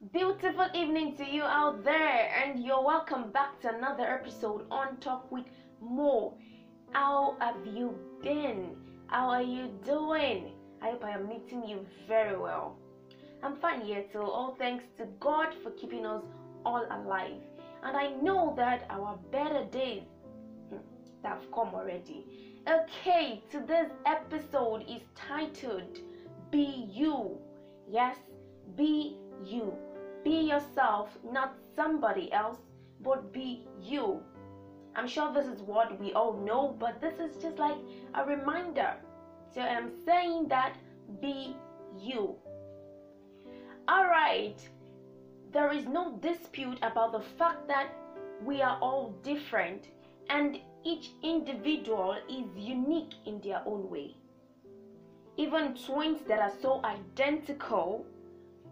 Beautiful evening to you out there, and you're welcome back to another episode on Talk with Mo. How have you been? How are you doing? I hope I am meeting you very well. I'm fine here too, all thanks to God for keeping us all alive. And I know that our better days hmm, have come already. Okay, today's episode is titled Be You. Yes, be you. Be yourself, not somebody else, but be you. I'm sure this is what we all know, but this is just like a reminder. So I'm saying that be you. Alright, there is no dispute about the fact that we are all different and each individual is unique in their own way. Even twins that are so identical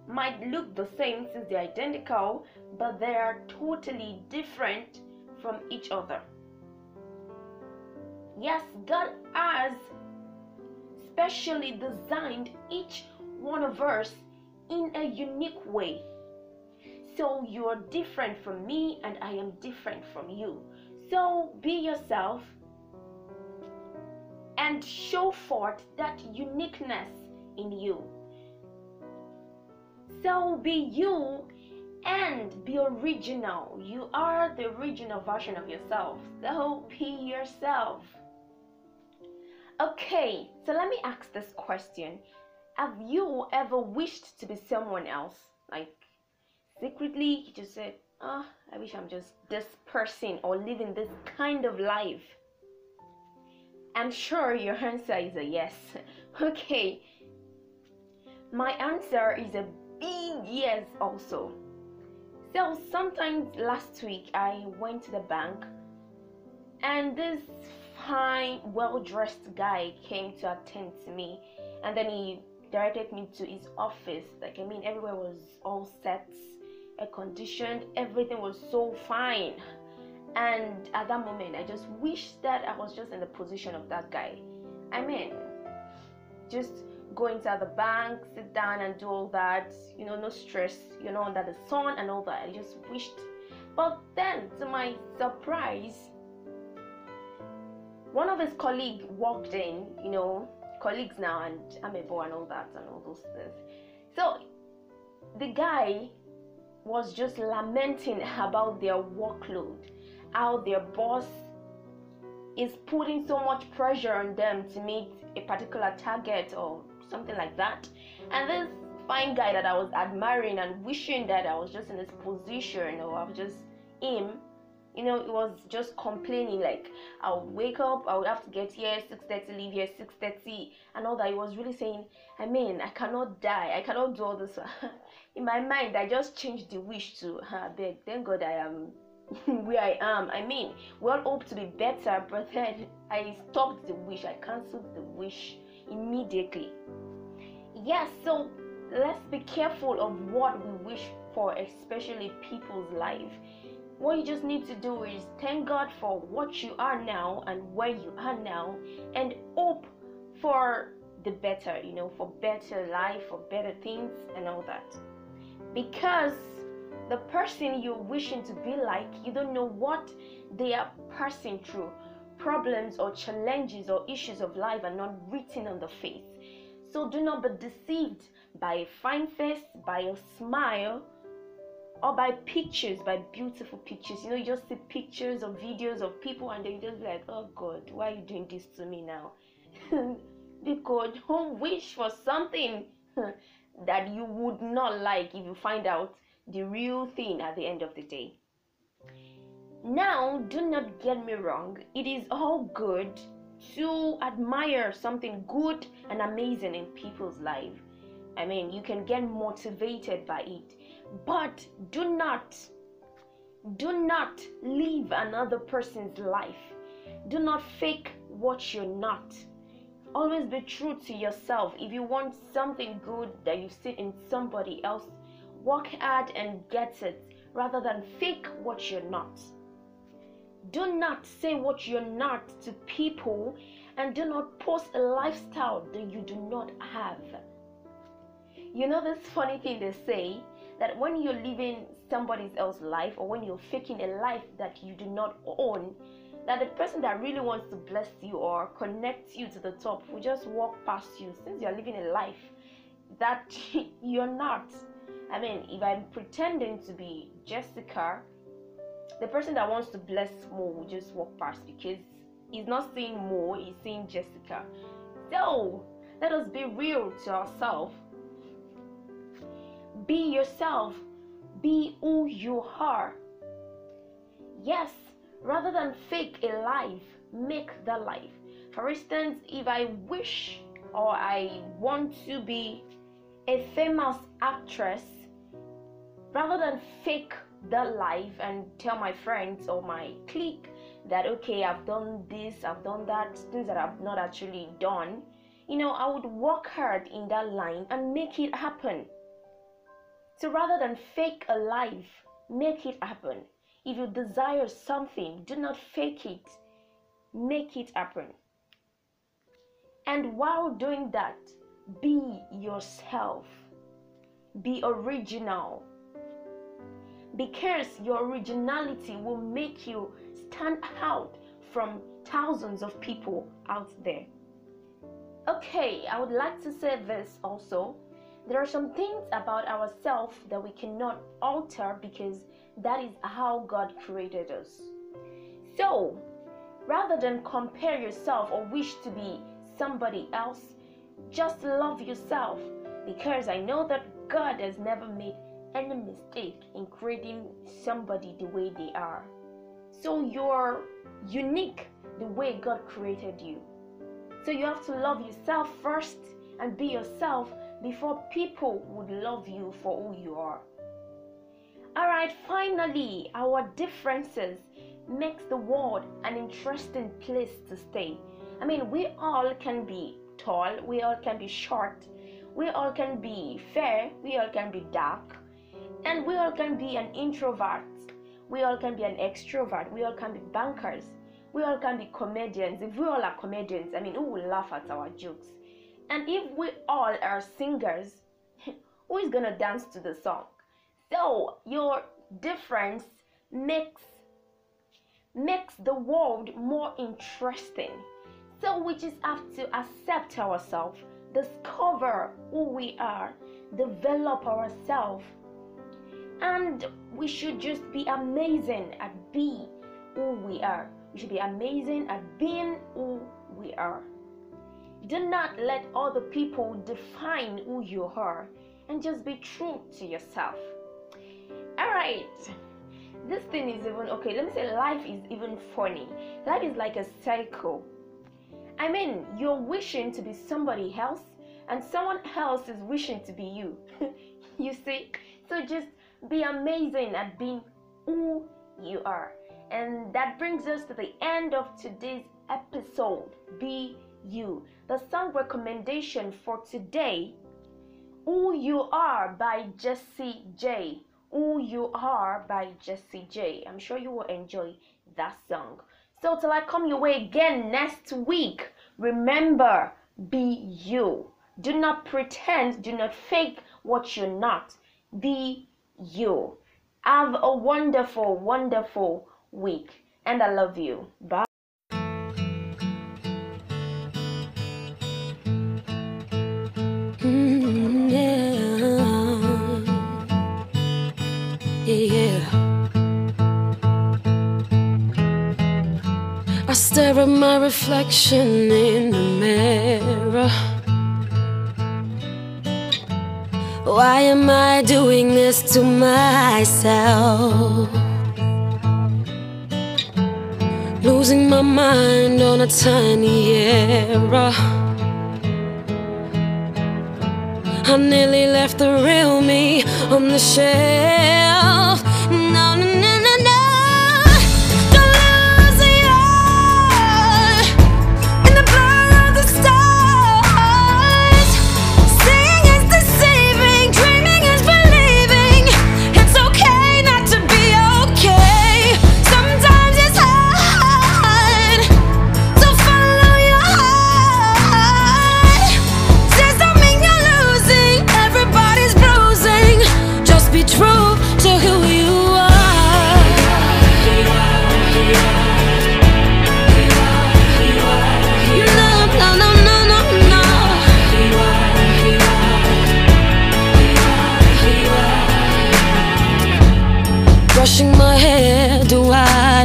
might look the same since they're identical, but they are totally different from each other. Yes, God has specially designed each one of us in a unique way. So you're different from me, and I am different from you. So be yourself and show forth that uniqueness in you. So be you and be original. You are the original version of yourself. So be yourself. Okay, so let me ask this question Have you ever wished to be someone else? Like, secretly, you just said, Oh, I wish I'm just this person or living this kind of life. I'm sure your answer is a yes. Okay, my answer is a big yes also. So, sometimes last week I went to the bank and this fine, well dressed guy came to attend to me and then he directed me to his office. Like, I mean, everywhere was all set, air conditioned, everything was so fine. And at that moment, I just wished that I was just in the position of that guy. I mean, just go inside the bank, sit down and do all that, you know, no stress, you know, under the sun and all that. I just wished. But then, to my surprise, one of his colleagues walked in, you know, colleagues now and amebo and all that and all those things. So the guy was just lamenting about their workload, how their boss is putting so much pressure on them to meet a particular target or something like that. And this fine guy that I was admiring and wishing that I was just in this position or I was just him you know it was just complaining like i would wake up i would have to get here 6.30 leave here 6.30 and all that he was really saying i mean i cannot die. I cannot do all this. In my mind i just changed the wish to uh, beg thank god i am where i am. I mean we all hope to be better but then i stopped the wish. I cancelled the wish immediately yes so let's be careful of what we wish for especially people's life what you just need to do is thank God for what you are now and where you are now and hope for the better, you know, for better life, for better things and all that. Because the person you're wishing to be like, you don't know what they are passing through. Problems or challenges or issues of life are not written on the face. So do not be deceived by a fine face, by a smile, or by pictures, by beautiful pictures. You know, you just see pictures or videos of people and then just be like, oh God, why are you doing this to me now? because don't wish for something that you would not like if you find out the real thing at the end of the day. Now, do not get me wrong, it is all good to admire something good and amazing in people's life. I mean, you can get motivated by it but do not, do not live another person's life. Do not fake what you're not. Always be true to yourself. If you want something good that you see in somebody else, work hard and get it rather than fake what you're not. Do not say what you're not to people and do not post a lifestyle that you do not have. You know this funny thing they say that when you're living somebody else's life or when you're faking a life that you do not own, that the person that really wants to bless you or connect you to the top will just walk past you since you're living a life that you're not. I mean, if I'm pretending to be Jessica, the person that wants to bless Mo will just walk past because he's not seeing Mo, he's seeing Jessica. So, let us be real to ourselves. Be yourself. Be who you are. Yes, rather than fake a life, make the life. For instance, if I wish or I want to be a famous actress, rather than fake the life and tell my friends or my clique that okay, I've done this, I've done that, things that I've not actually done, you know, I would work hard in that line and make it happen. So rather than fake a life, make it happen. If you desire something, do not fake it, make it happen. And while doing that, be yourself, be original. Because your originality will make you stand out from thousands of people out there. Okay, I would like to say this also. There are some things about ourselves that we cannot alter because that is how God created us. So, rather than compare yourself or wish to be somebody else, just love yourself because I know that God has never made any mistake in creating somebody the way they are. So you're unique the way God created you. So you have to love yourself first and be yourself before people would love you for who you are. All right, finally, our differences makes the world an interesting place to stay. I mean, we all can be tall, we all can be short, we all can be fair, we all can be dark, and we all can be an introvert, we all can be an extrovert, we all can be bankers, we all can be comedians. If we all are comedians, I mean, who will laugh at our jokes? And if we all are singers, who is gonna dance to the song? So your difference makes makes the world more interesting. So we just have to accept ourselves, discover who we are, develop ourselves, and we should just be amazing at being who we are. We should be amazing at being who we are. Do not let other people define who you are and just be true to yourself. Alright, this thing is even okay. Let me say, life is even funny. Life is like a cycle. I mean, you're wishing to be somebody else, and someone else is wishing to be you. you see? So just be amazing at being who you are. And that brings us to the end of today's episode. Be you. The song recommendation for today, Who You Are by Jessie J. Who You Are by Jessie J. I'm sure you will enjoy that song. So, till I come your way again next week, remember be you. Do not pretend, do not fake what you're not. Be you. Have a wonderful, wonderful week. And I love you. Bye. Mm, yeah. Yeah. I stare at my reflection in the mirror. Why am I doing this to myself? Losing my mind on a tiny error. I nearly left the real me on the shelf.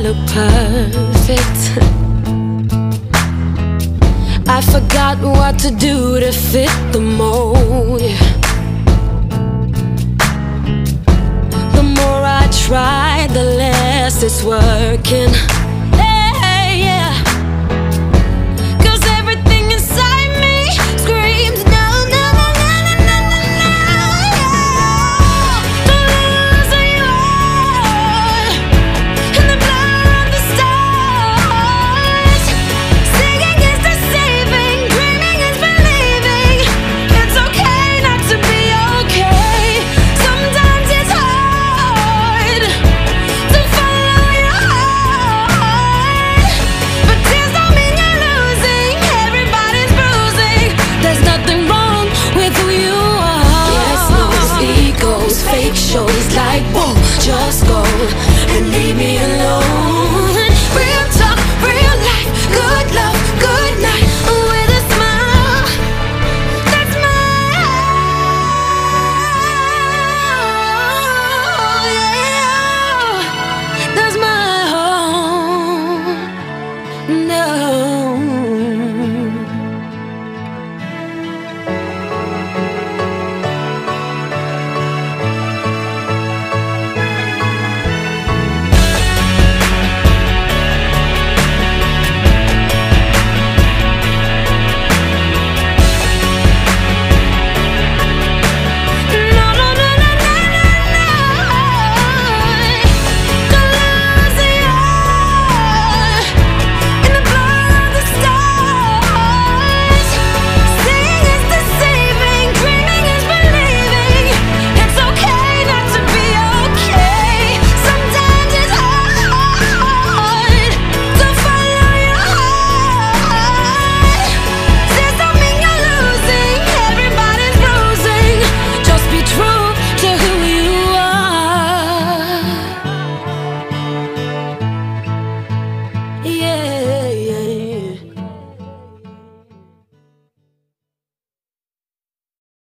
Look perfect. I forgot what to do to fit the mold. The more I try, the less it's working.